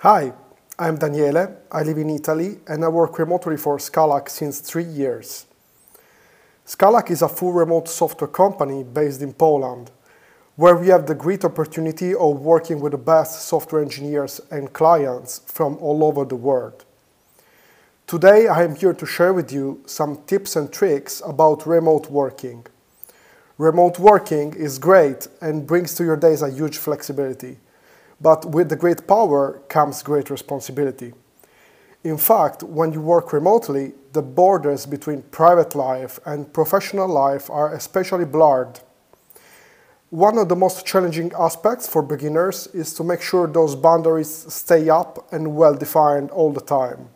Hi, I'm Daniele, I live in Italy and I work remotely for Scalac since three years. Scalac is a full remote software company based in Poland, where we have the great opportunity of working with the best software engineers and clients from all over the world. Today I am here to share with you some tips and tricks about remote working. Remote working is great and brings to your days a huge flexibility. But with the great power comes great responsibility. In fact, when you work remotely, the borders between private life and professional life are especially blurred. One of the most challenging aspects for beginners is to make sure those boundaries stay up and well defined all the time.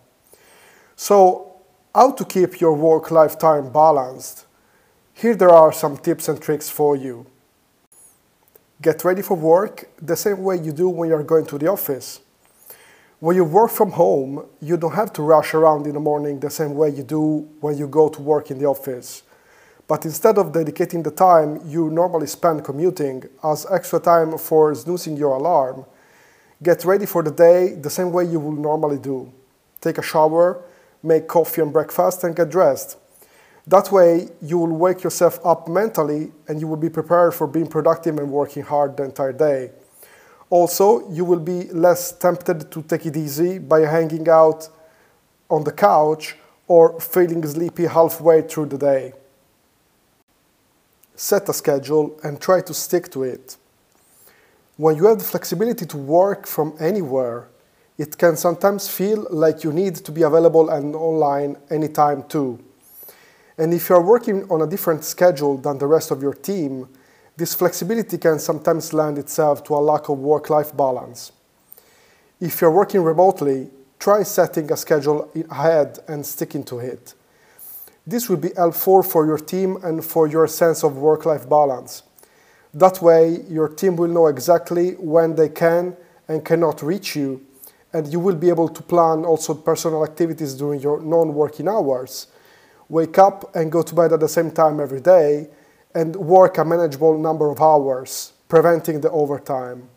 So, how to keep your work-life time balanced? Here there are some tips and tricks for you. Get ready for work the same way you do when you're going to the office. When you work from home, you don't have to rush around in the morning the same way you do when you go to work in the office. But instead of dedicating the time you normally spend commuting as extra time for snoozing your alarm, get ready for the day the same way you would normally do. Take a shower, make coffee and breakfast, and get dressed. That way, you will wake yourself up mentally and you will be prepared for being productive and working hard the entire day. Also, you will be less tempted to take it easy by hanging out on the couch or feeling sleepy halfway through the day. Set a schedule and try to stick to it. When you have the flexibility to work from anywhere, it can sometimes feel like you need to be available and online anytime too. And if you're working on a different schedule than the rest of your team, this flexibility can sometimes lend itself to a lack of work-life balance. If you're working remotely, try setting a schedule ahead and sticking to it. This will be helpful for your team and for your sense of work-life balance. That way, your team will know exactly when they can and cannot reach you, and you will be able to plan also personal activities during your non-working hours wake up and go to bed at the same time every day, and work a manageable number of hours, preventing the overtime.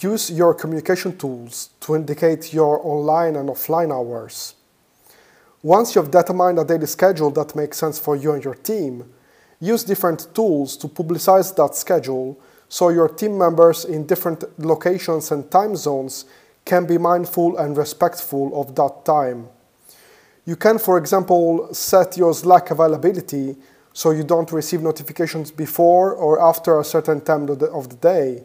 Use your communication tools to indicate your online and offline hours. Once you've determined a daily schedule that makes sense for you and your team, use different tools to publicize that schedule so your team members in different locations and time zones can be mindful and respectful of that time. You can, for example, set your Slack availability so you don't receive notifications before or after a certain time of the, of the day.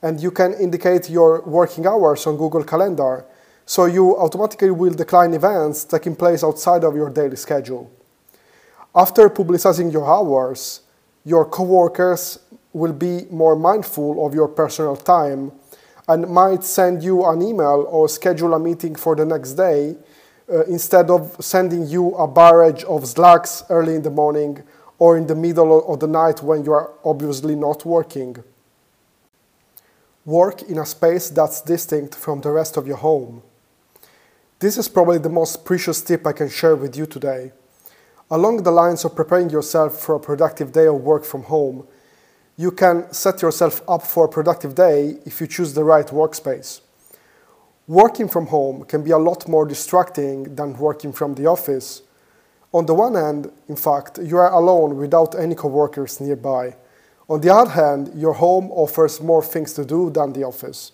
And you can indicate your working hours on Google Calendar so you automatically will decline events taking place outside of your daily schedule. After publicizing your hours, your coworkers will be more mindful of your personal time and might send you an email or schedule a meeting for the next day uh, instead of sending you a barrage of slacks early in the morning or in the middle of the night when you are obviously not working. Work in a space that's distinct from the rest of your home. This is probably the most precious tip I can share with you today. Along the lines of preparing yourself for a productive day of work from home, you can set yourself up for a productive day if you choose the right workspace. Working from home can be a lot more distracting than working from the office. On the one hand, in fact, you are alone without any coworkers nearby. On the other hand, your home offers more things to do than the office.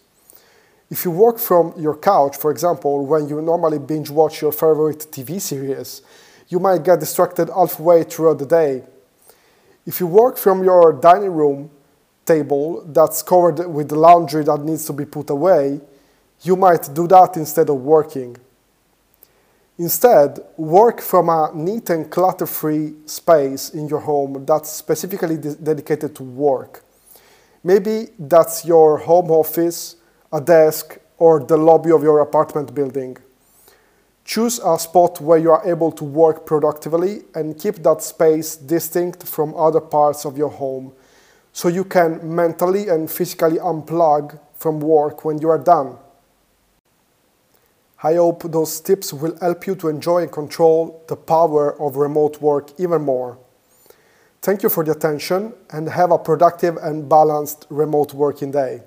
If you work from your couch, for example, when you normally binge watch your favorite TV series, you might get distracted halfway throughout the day. If you work from your dining room table that's covered with laundry that needs to be put away, you might do that instead of working. Instead, work from a neat and clutter-free space in your home that's specifically de dedicated to work. Maybe that's your home office, a desk, or the lobby of your apartment building. Choose a spot where you are able to work productively and keep that space distinct from other parts of your home so you can mentally and physically unplug from work when you are done. I hope those tips will help you to enjoy and control the power of remote work even more. Thank you for the attention and have a productive and balanced remote working day.